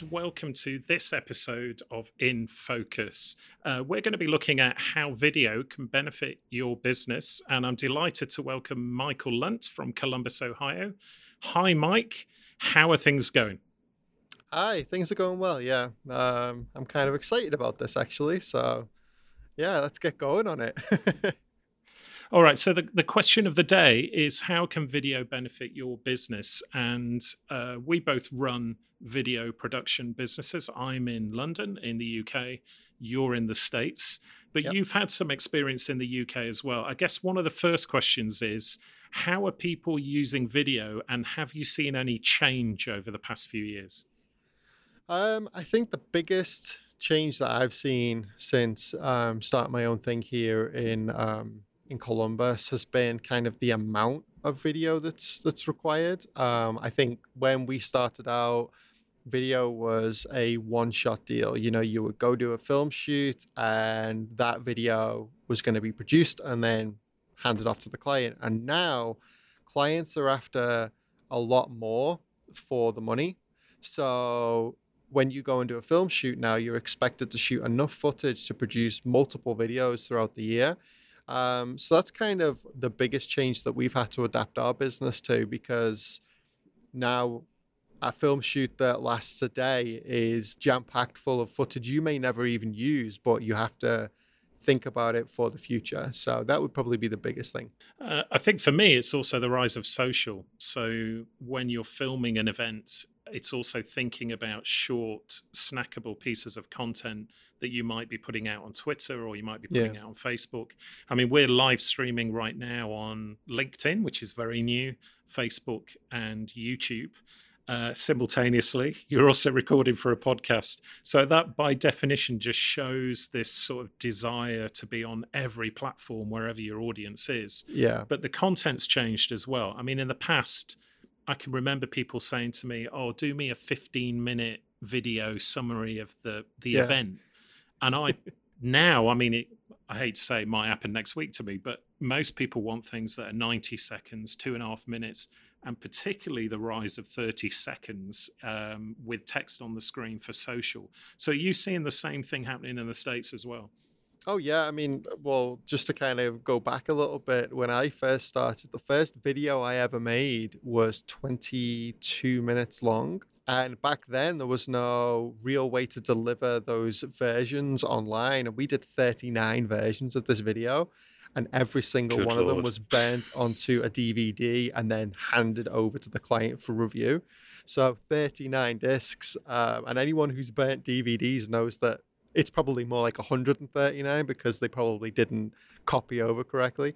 and welcome to this episode of In Focus. Uh, we're going to be looking at how video can benefit your business, and I'm delighted to welcome Michael Lunt from Columbus, Ohio. Hi, Mike. How are things going? Hi, things are going well. Yeah, um, I'm kind of excited about this actually. So, yeah, let's get going on it. All right. So the, the question of the day is how can video benefit your business? And uh, we both run video production businesses. I'm in London, in the UK. You're in the States, but yep. you've had some experience in the UK as well. I guess one of the first questions is how are people using video and have you seen any change over the past few years? Um, I think the biggest change that I've seen since um, starting my own thing here in um, in Columbus has been kind of the amount of video that's that's required. Um, I think when we started out, video was a one shot deal. You know, you would go do a film shoot, and that video was going to be produced and then handed off to the client. And now, clients are after a lot more for the money. So when you go and do a film shoot now, you're expected to shoot enough footage to produce multiple videos throughout the year. Um, so that's kind of the biggest change that we've had to adapt our business to because now a film shoot that lasts a day is jam packed full of footage you may never even use, but you have to think about it for the future. So that would probably be the biggest thing. Uh, I think for me, it's also the rise of social. So when you're filming an event, it's also thinking about short, snackable pieces of content that you might be putting out on Twitter or you might be putting yeah. out on Facebook. I mean, we're live streaming right now on LinkedIn, which is very new, Facebook, and YouTube. Uh, simultaneously. You're also recording for a podcast. So, that by definition just shows this sort of desire to be on every platform wherever your audience is. Yeah. But the content's changed as well. I mean, in the past, I can remember people saying to me, "Oh, do me a 15 minute video summary of the the yeah. event," and I now, I mean, it, I hate to say it might happen next week to me, but most people want things that are 90 seconds, two and a half minutes, and particularly the rise of 30 seconds um, with text on the screen for social. So, are you seeing the same thing happening in the States as well? Oh yeah, I mean, well, just to kind of go back a little bit, when I first started, the first video I ever made was 22 minutes long. And back then, there was no real way to deliver those versions online. And we did 39 versions of this video. And every single Good one Lord. of them was burnt onto a DVD and then handed over to the client for review. So 39 discs. Um, and anyone who's burnt DVDs knows that it's probably more like 139 because they probably didn't copy over correctly.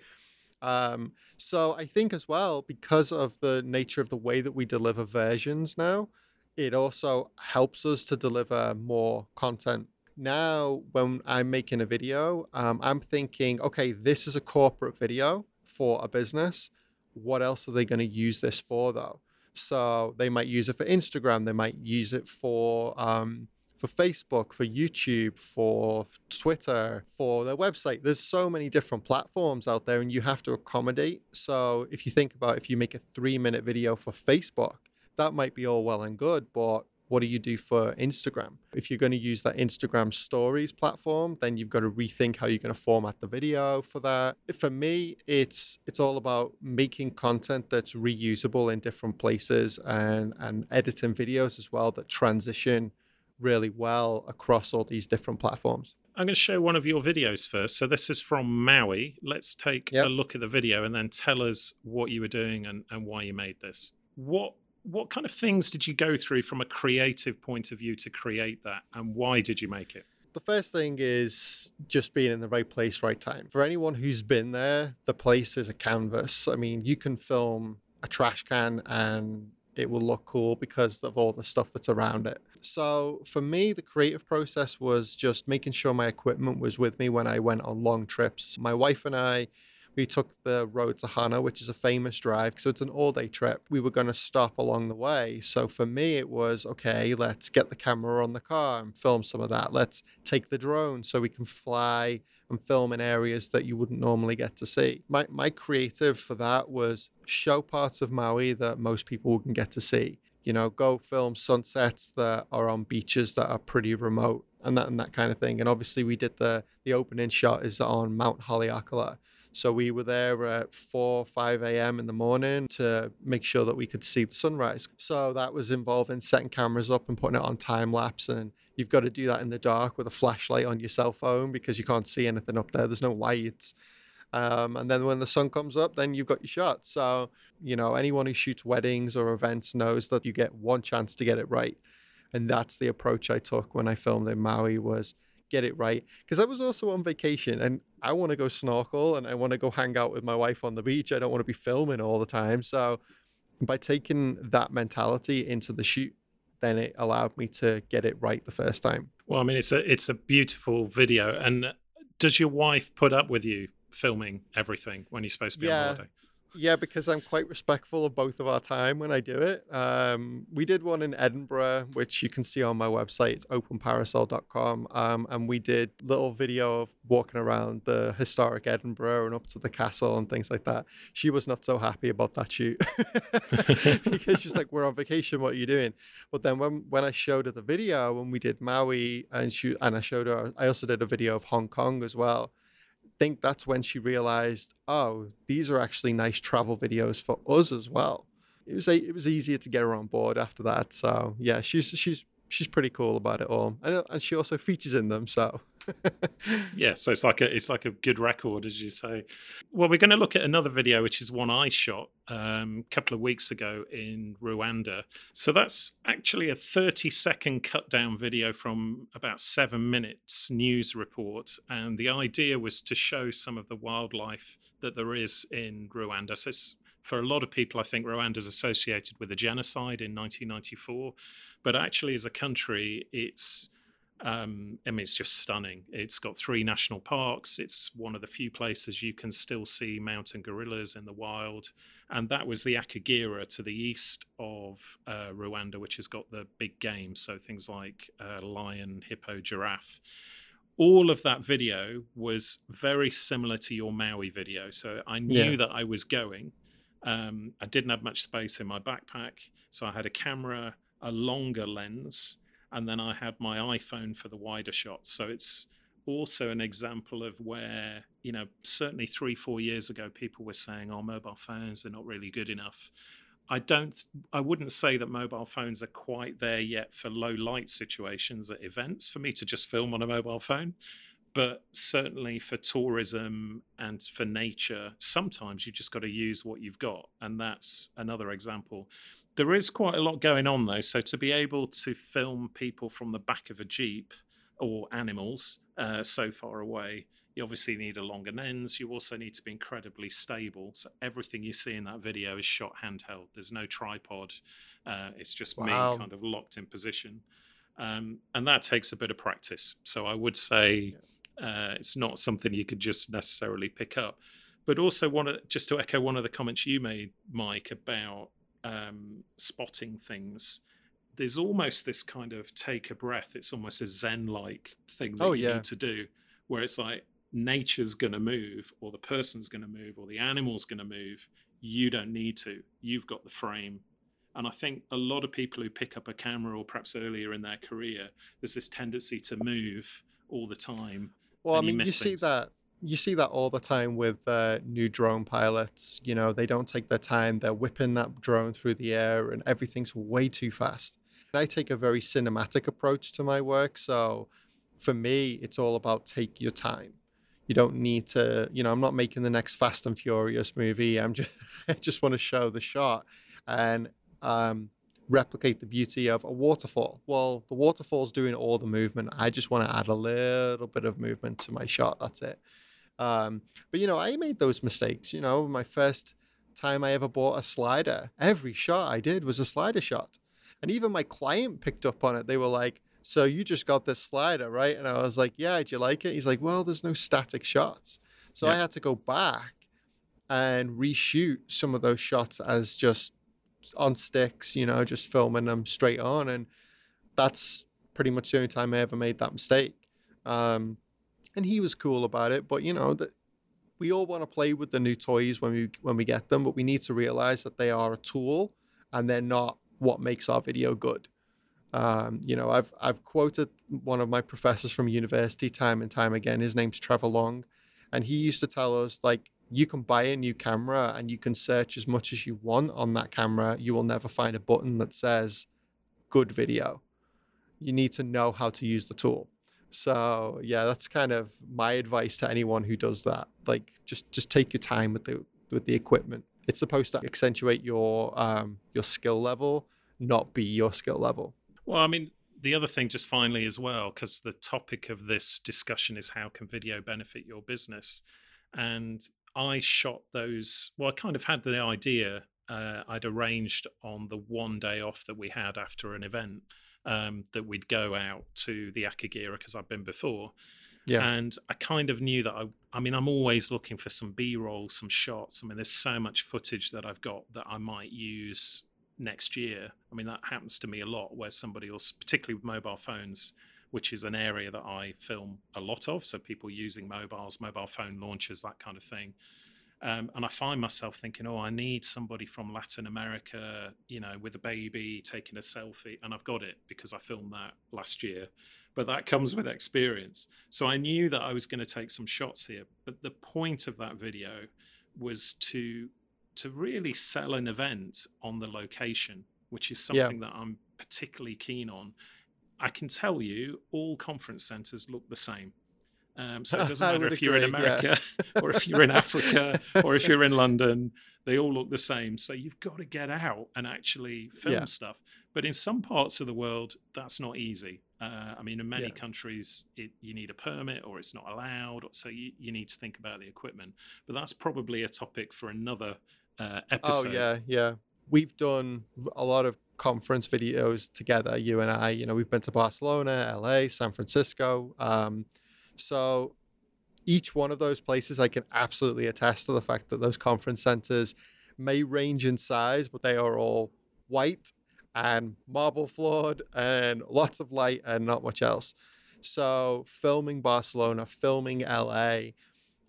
Um, so I think as well, because of the nature of the way that we deliver versions now, it also helps us to deliver more content. Now, when I'm making a video, um, I'm thinking, okay, this is a corporate video for a business. What else are they going to use this for, though? So they might use it for Instagram. They might use it for um, for Facebook, for YouTube, for Twitter, for their website. There's so many different platforms out there, and you have to accommodate. So if you think about if you make a three minute video for Facebook, that might be all well and good, but what do you do for Instagram? If you're going to use that Instagram stories platform, then you've got to rethink how you're going to format the video for that. For me, it's it's all about making content that's reusable in different places and and editing videos as well that transition really well across all these different platforms. I'm going to show one of your videos first. So this is from Maui. Let's take yep. a look at the video and then tell us what you were doing and, and why you made this. What what kind of things did you go through from a creative point of view to create that and why did you make it? The first thing is just being in the right place, right time. For anyone who's been there, the place is a canvas. I mean, you can film a trash can and it will look cool because of all the stuff that's around it. So for me, the creative process was just making sure my equipment was with me when I went on long trips. My wife and I, we took the road to Hana, which is a famous drive. So it's an all day trip. We were going to stop along the way. So for me, it was okay, let's get the camera on the car and film some of that. Let's take the drone so we can fly and film in areas that you wouldn't normally get to see. My, my creative for that was show parts of Maui that most people wouldn't get to see you know, go film sunsets that are on beaches that are pretty remote and that and that kind of thing. And obviously, we did the the opening shot is on Mount Haleakala. So we were there at 4, 5 a.m. in the morning to make sure that we could see the sunrise. So that was involving setting cameras up and putting it on time lapse. And you've got to do that in the dark with a flashlight on your cell phone because you can't see anything up there. There's no lights. Um, and then when the sun comes up, then you've got your shot. So, you know, anyone who shoots weddings or events knows that you get one chance to get it right. And that's the approach I took when I filmed in Maui was get it right. Because I was also on vacation and I want to go snorkel and I want to go hang out with my wife on the beach. I don't want to be filming all the time. So by taking that mentality into the shoot, then it allowed me to get it right the first time. Well, I mean, it's a it's a beautiful video. And does your wife put up with you filming everything when you're supposed to be yeah. on holiday? Yeah, because I'm quite respectful of both of our time when I do it. Um, we did one in Edinburgh, which you can see on my website. It's openparasol.com. Um, and we did little video of walking around the historic Edinburgh and up to the castle and things like that. She was not so happy about that shoot because she's like, "We're on vacation. What are you doing?" But then when when I showed her the video when we did Maui and she and I showed her, I also did a video of Hong Kong as well think that's when she realized, oh, these are actually nice travel videos for us as well. It was it was easier to get her on board after that. So yeah, she's she's she's pretty cool about it all, and, uh, and she also features in them. So yeah, so it's like a it's like a good record, as you say. Well, we're going to look at another video, which is one I shot um, a couple of weeks ago in Rwanda. So that's actually a 30 second cut down video from about seven minutes news report, and the idea was to show some of the wildlife that there is in Rwanda. So for a lot of people, I think Rwanda is associated with a genocide in 1994, but actually, as a country, it's um, I mean, it's just stunning. It's got three national parks. It's one of the few places you can still see mountain gorillas in the wild. And that was the Akagera to the east of uh, Rwanda, which has got the big game. So things like uh, lion, hippo, giraffe. All of that video was very similar to your Maui video. So I knew yeah. that I was going. Um, I didn't have much space in my backpack. So I had a camera, a longer lens and then I had my iPhone for the wider shots. So it's also an example of where you know certainly three four years ago people were saying oh mobile phones are not really good enough i don't i wouldn't say that mobile phones are quite there yet for low light situations at events for me to just film on a mobile phone but certainly for tourism and for nature sometimes you just got to use what you've got and that's another example there is quite a lot going on though. So to be able to film people from the back of a jeep or animals uh, so far away, you obviously need a longer lens. You also need to be incredibly stable. So everything you see in that video is shot handheld. There's no tripod. Uh, it's just wow. me kind of locked in position. Um, and that takes a bit of practice. So I would say uh, it's not something you could just necessarily pick up. But also, want to just to echo one of the comments you made, Mike, about um, spotting things, there's almost this kind of take a breath. It's almost a Zen like thing that oh, you yeah. need to do, where it's like nature's going to move, or the person's going to move, or the animal's going to move. You don't need to. You've got the frame. And I think a lot of people who pick up a camera, or perhaps earlier in their career, there's this tendency to move all the time. Well, I mean, you, you see that you see that all the time with uh, new drone pilots. You know, they don't take their time. They're whipping that drone through the air, and everything's way too fast. I take a very cinematic approach to my work. So for me, it's all about take your time. You don't need to, you know, I'm not making the next Fast and Furious movie. I'm just, I just want to show the shot and um, replicate the beauty of a waterfall. Well, the waterfall's doing all the movement. I just want to add a little bit of movement to my shot. That's it. Um, but you know, I made those mistakes. You know, my first time I ever bought a slider, every shot I did was a slider shot, and even my client picked up on it. They were like, "So you just got this slider, right?" And I was like, "Yeah, did you like it?" He's like, "Well, there's no static shots," so yeah. I had to go back and reshoot some of those shots as just on sticks, you know, just filming them straight on, and that's pretty much the only time I ever made that mistake. Um, and he was cool about it. But you know that we all want to play with the new toys when we when we get them, but we need to realize that they are a tool and they're not what makes our video good. Um, you know, I've I've quoted one of my professors from university time and time again. His name's Trevor Long, and he used to tell us like you can buy a new camera and you can search as much as you want on that camera. You will never find a button that says good video. You need to know how to use the tool. So yeah, that's kind of my advice to anyone who does that. Like just just take your time with the with the equipment. It's supposed to accentuate your um, your skill level, not be your skill level. Well, I mean, the other thing, just finally as well, because the topic of this discussion is how can video benefit your business, and I shot those. Well, I kind of had the idea. Uh, I'd arranged on the one day off that we had after an event um, that we'd go out to the Akagera because I've been before. Yeah. And I kind of knew that I, I mean, I'm always looking for some B roll, some shots. I mean, there's so much footage that I've got that I might use next year. I mean, that happens to me a lot where somebody else, particularly with mobile phones, which is an area that I film a lot of. So people using mobiles, mobile phone launchers, that kind of thing. Um, and I find myself thinking, oh, I need somebody from Latin America, you know, with a baby taking a selfie. And I've got it because I filmed that last year. But that comes with experience. So I knew that I was going to take some shots here. But the point of that video was to to really sell an event on the location, which is something yeah. that I'm particularly keen on. I can tell you all conference centers look the same. Um, so it doesn't matter if you're in America yeah. or if you're in Africa or if you're in London, they all look the same. So you've got to get out and actually film yeah. stuff. But in some parts of the world, that's not easy. Uh, I mean, in many yeah. countries, it, you need a permit or it's not allowed. So you, you need to think about the equipment. But that's probably a topic for another uh, episode. Oh, yeah, yeah. We've done a lot of conference videos together, you and I. You know, we've been to Barcelona, LA, San Francisco. Um, so each one of those places, I can absolutely attest to the fact that those conference centers may range in size, but they are all white and marble floored and lots of light and not much else. So filming Barcelona, filming LA,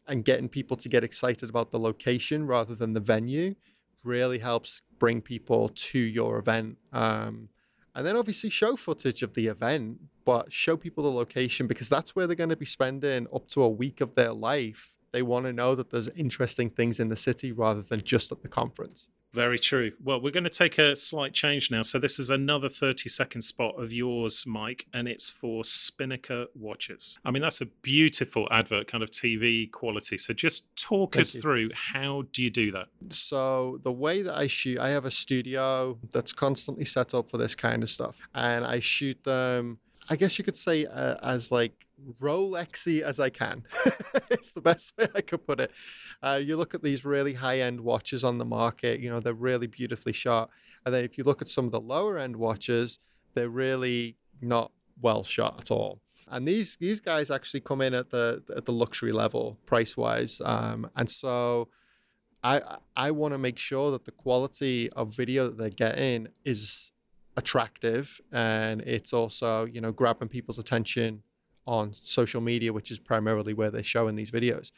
and getting people to get excited about the location rather than the venue really helps bring people to your event. Um, and then obviously show footage of the event, but show people the location because that's where they're going to be spending up to a week of their life. They want to know that there's interesting things in the city rather than just at the conference. Very true. Well, we're going to take a slight change now. So, this is another 30 second spot of yours, Mike, and it's for Spinnaker watches. I mean, that's a beautiful advert, kind of TV quality. So, just talk Thank us you. through how do you do that? So, the way that I shoot, I have a studio that's constantly set up for this kind of stuff, and I shoot them I guess you could say uh, as like Rolexy as I can. it's the best way I could put it. Uh, you look at these really high end watches on the market, you know, they're really beautifully shot. And then if you look at some of the lower end watches, they're really not well shot at all. And these these guys actually come in at the at the luxury level price wise. Um, and so I I want to make sure that the quality of video that they're getting is attractive and it's also you know grabbing people's attention on social media which is primarily where they're showing these videos.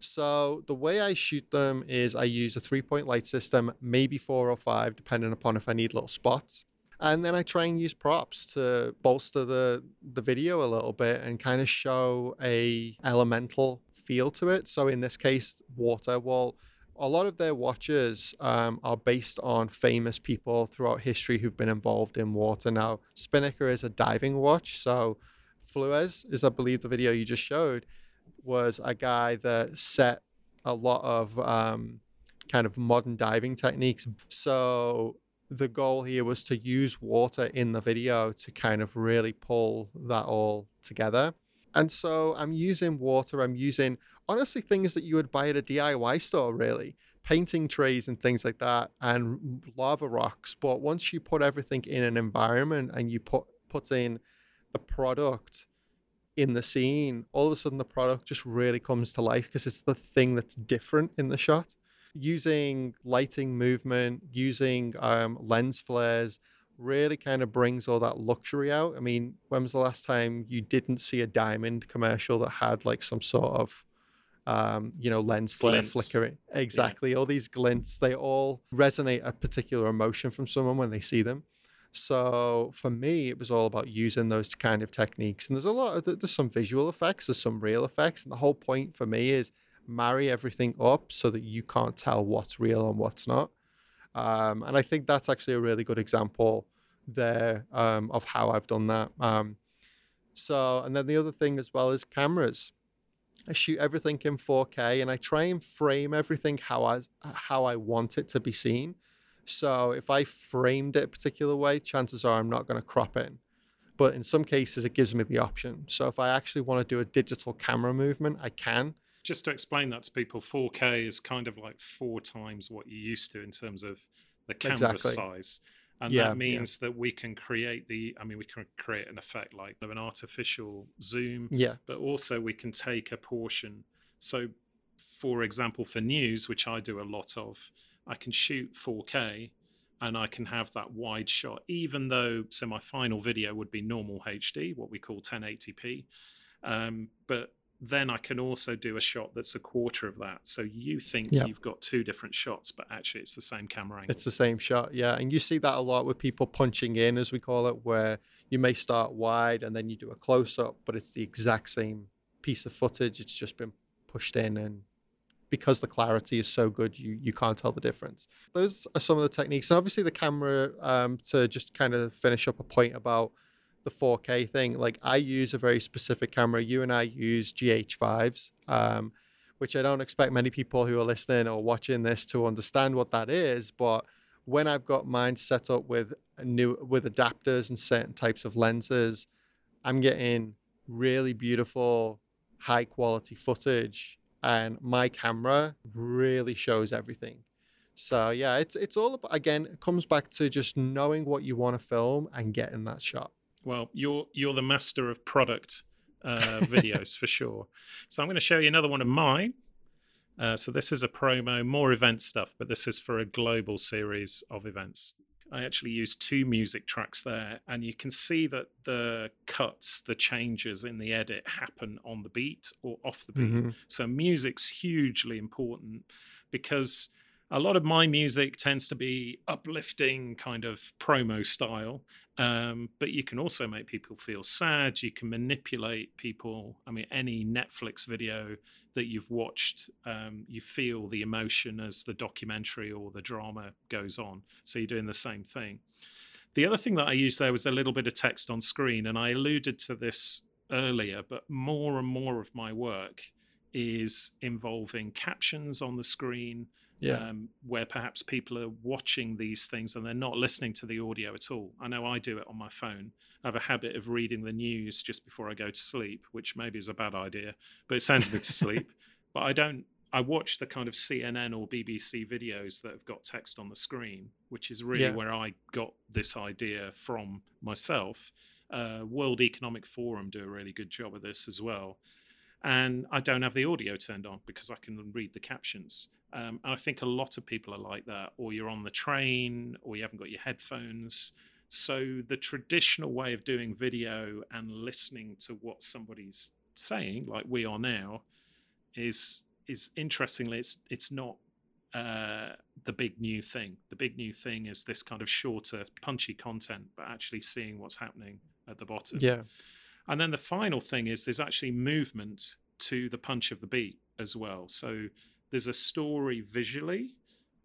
So the way i shoot them is i use a three point light system maybe four or five depending upon if i need little spots. And then i try and use props to bolster the the video a little bit and kind of show a elemental feel to it. So in this case water well a lot of their watches um, are based on famous people throughout history who've been involved in water. Now, Spinnaker is a diving watch, so Fleuss is, I believe, the video you just showed was a guy that set a lot of um, kind of modern diving techniques. So the goal here was to use water in the video to kind of really pull that all together. And so I'm using water, I'm using honestly things that you would buy at a DIY store, really painting trays and things like that, and lava rocks. But once you put everything in an environment and you put put in the product in the scene, all of a sudden the product just really comes to life because it's the thing that's different in the shot. Using lighting movement, using um, lens flares, really kind of brings all that luxury out. I mean, when was the last time you didn't see a diamond commercial that had like some sort of um, you know, lens flare Glints. flickering. Exactly. All these glints, they all resonate a particular emotion from someone when they see them. So for me, it was all about using those kind of techniques. And there's a lot of there's some visual effects, there's some real effects, and the whole point for me is marry everything up so that you can't tell what's real and what's not. Um, and I think that's actually a really good example there um, of how I've done that. Um, so, and then the other thing as well is cameras. I shoot everything in 4K and I try and frame everything how I how I want it to be seen. So if I framed it a particular way, chances are I'm not going to crop in. But in some cases, it gives me the option. So if I actually want to do a digital camera movement, I can. Just to explain that to people, 4K is kind of like four times what you used to in terms of the canvas Exactly. size. And Yeah, yeah. that means that we can create the, I mean, we can create an effect like an artificial zoom, Yeah. but also we can take a portion. So, for example, for news, which I do a lot of, I can shoot 4K and I can have that wide shot, even though, so my final video would be normal HD, what we call 1080p. Um, but then I can also do a shot that's a quarter of that. So you think Yeah. you've got two different shots, but actually it's the same camera angle. It's the same shot, yeah. And you see that a lot with people punching in, as we call it, where you may start wide and then you do a close up, but it's the exact same piece of footage. It's just been pushed in, and because the clarity is so good, you you can't tell the difference. Those are some of the techniques, and obviously the camera. Um, to just kind of finish up a point about the 4K thing, like I use a very specific camera. You and I use GH5s. Um, which I don't expect many people who are listening or watching this to understand what that is. But when I've got mine set up with new with adapters and certain types of lenses, I'm getting really beautiful, high quality footage, and my camera really shows everything. So yeah, it's it's all about again, it comes back to just knowing what you want to film and getting that shot. Well, you're you're the master of product uh, videos for sure. So I'm going to show you another one of mine. Uh, so this is a promo, more event stuff, but this is for a global series of events. I actually used two music tracks there, and you can see that the cuts, the changes in the edit happen on the beat or off the beat. Mhm. So music's hugely important because a lot of my music tends to be uplifting kind of promo style um, but you can also make people feel sad. You can manipulate people. I mean any netflix video that you've watched um, you feel the emotion as the documentary or the drama goes on. So you're doing the same thing. The other thing that i used there was a little bit of text on screen and i alluded to this earlier but more and more of my work is involving captions on the screen Yeah. um, where perhaps people are watching these things and they're not listening to the audio at all. I know I do it on my phone. I have a habit of reading the news just before I go to sleep, which maybe is a bad idea, but it sends me to sleep. But I don't. I watch the kind of CNN or BBC videos that have got text on the screen, which is really Yeah. where I got this idea from myself. Uh, World Economic Forum do a really good job of this as well and I don't have the audio turned on because I can read the captions. Um, and I think a lot of people are like that, or you're on the train, or you haven't got your headphones. So the traditional way of doing video and listening to what somebody's saying, like we are now, is is interestingly it's it's not uh, the big new thing. The big new thing is this kind of shorter, punchy content, but actually seeing what's happening at the bottom. Yeah. And then the final thing is there's actually movement to the punch of the beat as well. So there's a story visually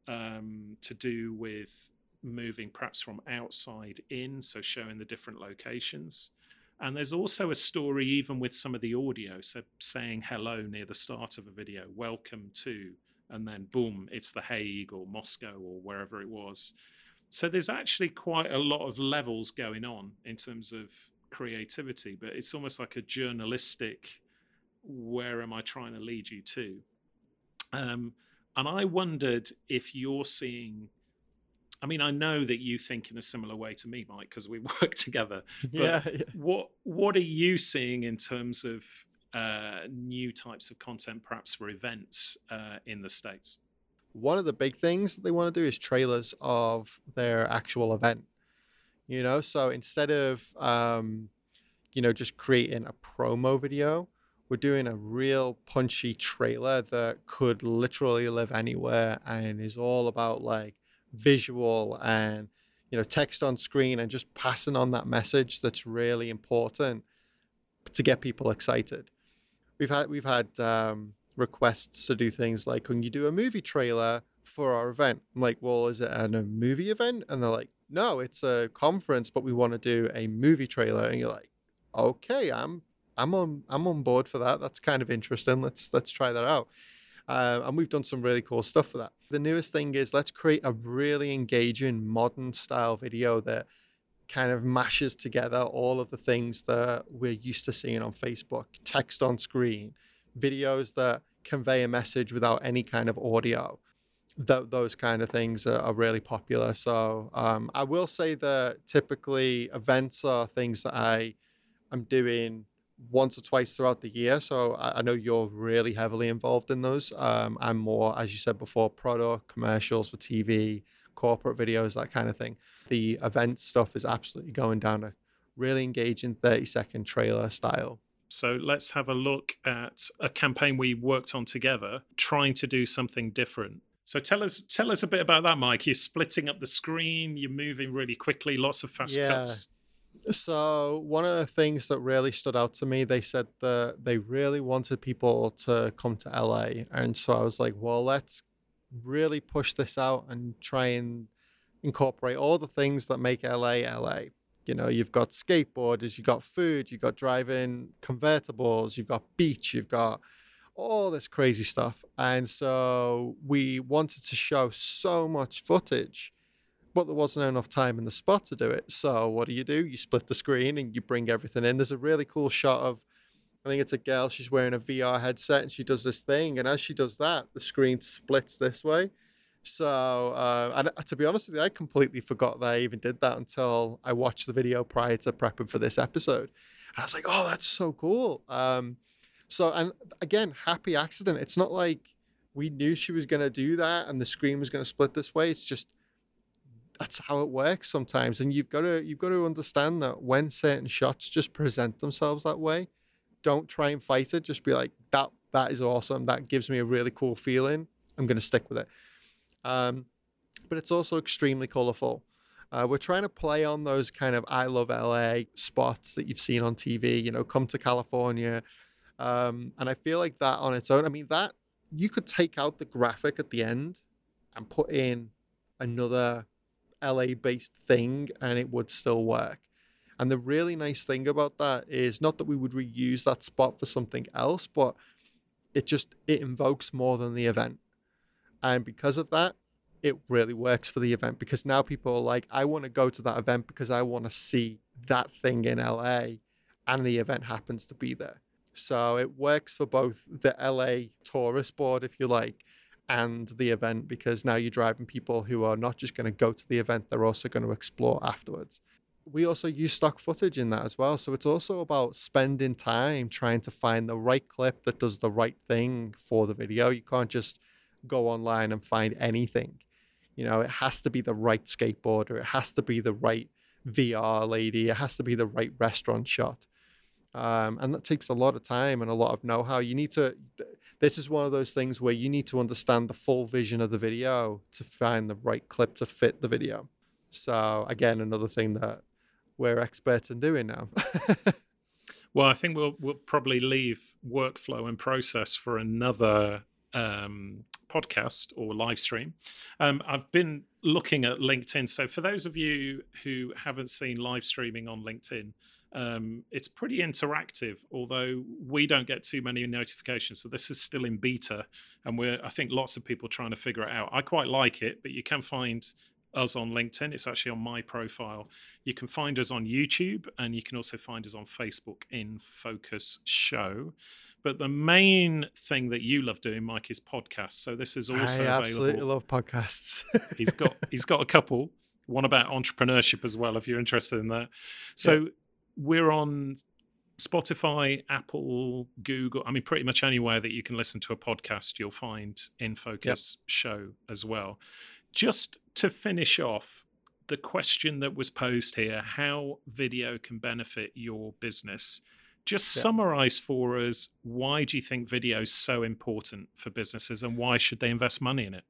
um, to do with moving perhaps from outside in, so showing the different locations. And there's also a story, even with some of the audio, so saying hello near the start of a video, welcome to, and then boom, it's The Hague or Moscow or wherever it was. So there's actually quite a lot of levels going on in terms of creativity, but it's almost like a journalistic where am I trying to lead you to? Um, and I wondered if you're seeing. I mean, I know that you think in a similar way to me, Mike, because we work together. Yeah. yeah. What What are you seeing in terms of uh, new types of content, perhaps for events uh, in the states? one of the big things that they want to do is trailers of their actual event. You know, so instead of um, you know just creating a promo video, we're doing a real punchy trailer that could literally live anywhere and is all about like visual and you know text on screen and just passing on that message that's really important to get people excited. We've had we've had um, requests to do things like, "Can you do a movie trailer for our event?" I'm like, "Well, is it an, a movie event?" And they're like, "No, it's a conference, but we want to do a movie trailer." And you're like, "Okay, I'm I'm on I'm on board for that. That's kind of interesting. Let's let's try that out." Uh, and we've done some really cool stuff for that. The newest thing is let's create a really engaging modern style video that kind of mashes together all of the things that we're used to seeing on Facebook text on screen, videos that convey a message without any kind of audio. Th- those kind of things are, are really popular. So um, I will say that typically events are things that I am doing once or twice throughout the year. So I, I know you're really heavily involved in those. Um, I'm more, as you said before, product commercials for TV, corporate videos, that kind of thing. The event stuff is absolutely going down a really engaging 30 second trailer style. So let's have a look at a campaign we worked on together, trying to do something different. So tell us tell us a bit about that, Mike. You're splitting up the screen, you're moving really quickly, lots of fast yeah. cuts. So one of the things that really stood out to me, they said that they really wanted people to come to LA. And so I was like, well, let's really push this out and try and incorporate all the things that make LA LA. You know, you've got skateboarders, you've got food, you've got driving convertibles, you've got beach, you've got all this crazy stuff. And so we wanted to show so much footage, but there wasn't enough time in the spot to do it. So what do you do? You split the screen and you bring everything in. There's a really cool shot of I think it's a girl, she's wearing a VR headset and she does this thing. And as she does that, the screen splits this way. So, uh, and uh, to be honest with you, I completely forgot that I even did that until I watched the video prior to prepping for this episode. I was like, oh, that's so cool. Um, so, and again, happy accident. It's not like we knew she was going to do that and the screen was going to split this way. It's just, that's how it works sometimes. And you've got to, you've got to understand that when certain shots just present themselves that way, don't try and fight it. Just be like, that that is awesome. That gives me a really cool feeling. I'm going to stick with it. Um, but it's also extremely colorful. Uh, we're trying to play on those kind of I love LA spots that you've seen on TV, you know, come to California. Um, and I feel like that on its own, I mean, that you could take out the graphic at the end and put in another LA based thing and it would still work. And the really nice thing about that is not that we would reuse that spot for something else, but it just it invokes more than the event. And because of that, it really works for the event because now people are like, I want to go to that event because I want to see that thing in LA and the event happens to be there. So it works for both the LA tourist board, if you like, and the event because now you're driving people who are not just going to go to the event, they're also going to explore afterwards we also use stock footage in that as well. So it's also about spending time trying to find the right clip that does the right thing for the video. You can't just go online and find anything. You know, it has to be the right skateboarder, it has to be the right VR lady, it has to be the right restaurant shot. Um, and that takes a lot of time and a lot of know how. You need to, this is one of those things where you need to understand the full vision of the video to find the right clip to fit the video. So, again, another thing that we're experts in doing now. well, I think we'll we'll probably leave workflow and process for another um, podcast or live stream. Um, I've been looking at LinkedIn. So for those of you who haven't seen live streaming on LinkedIn, um, it's pretty interactive, although we don't get too many notifications. So this is still in beta, and we're I think lots of people trying to figure it out. I quite like it, but you can find us on LinkedIn. It's actually on my profile. You can find us on YouTube and you can also find us on Facebook in Focus Show. But the main thing that you love doing, Mike, is podcasts. So this is also available. I absolutely available. love podcasts. he's got he's got a couple. One about entrepreneurship as well, if you're interested in that. So yeah. We're on Spotify, Apple, Google. I mean, pretty much anywhere that you can listen to a podcast, you'll find In Focus yep. show as well. Just to finish off, the question that was posed here how video can benefit your business. just yeah. summarize for us why do you think video is so important for businesses and why should they invest money in it?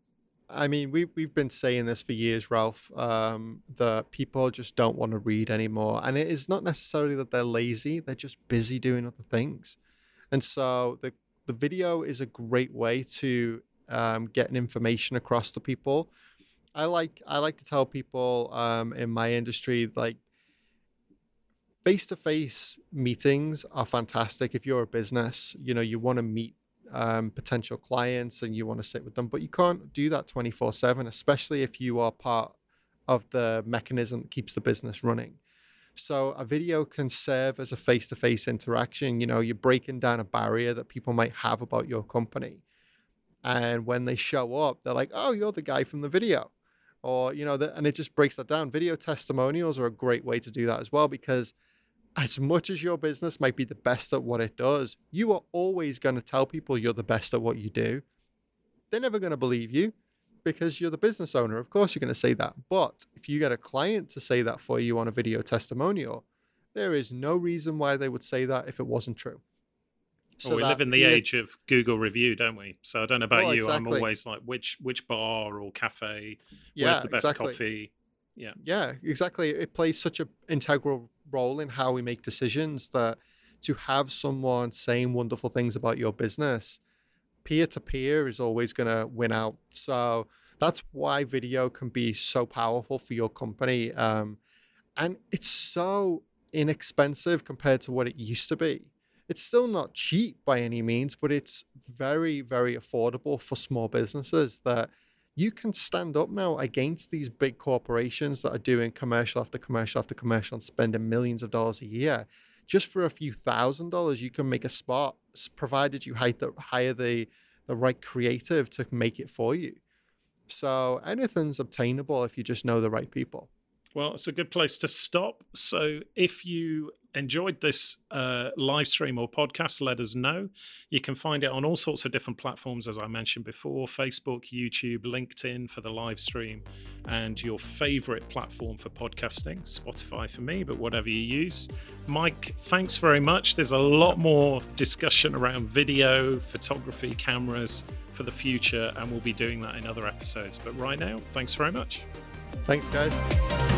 I mean, we we've been saying this for years, Ralph. Um, that people just don't want to read anymore, and it is not necessarily that they're lazy; they're just busy doing other things. And so the the video is a great way to um, information across to people. I like I like to tell people um, in my industry like face to face meetings are fantastic. If you're a business, you know you want to meet um, potential clients and you want to sit with them, but you can't do that 24 7, especially if you are part of the mechanism that keeps the business running. So a video can serve as a face to face interaction. You know, you're breaking down a barrier that people might have about your company. And when they show up, they're like, oh, you're the guy from the video. Or, you know, the, and it just breaks that down. Video testimonials are a great way to do that as well because as much as your business might be the best at what it does, you are always going to tell people you're the best at what you do. They're never going to believe you because you're the business owner. Of course, you're going to say that. But if you get a client to say that for you on a video testimonial, there is no reason why they would say that if it wasn't true. So well, we live in the, age of Google review, don't we? So I don't know about well, you. Exactly. I'm always like, which which bar or cafe? Yeah, where's the best exactly. coffee? Yeah, yeah, exactly. It plays such an integral role in how we make decisions that to have someone saying wonderful things about your business peer to peer is always going to win out. So that's why video can be so powerful for your company um, and it's so inexpensive compared to what it used to be. It's still not cheap by any means but it's very very affordable for small businesses that you can stand up now against these big corporations that are doing commercial after commercial after commercial and spending millions of dollars a year. Just for a few thousand dollars, you can make a spot, provided you hire the, the right creative to make it for you. So anything's obtainable if you just know the right people. Well, it's a good place to stop. So if you enjoyed this uh, live stream or podcast, let us know. You can find it on all sorts of different platforms, as I mentioned before Facebook, YouTube, LinkedIn for the live stream, and your favorite platform for podcasting, Spotify for me, but whatever you use. Mike, thanks very much. There's a lot more discussion around video, photography, cameras for the future, and we'll be doing that in other episodes. But right now, thanks very much. Thanks, guys.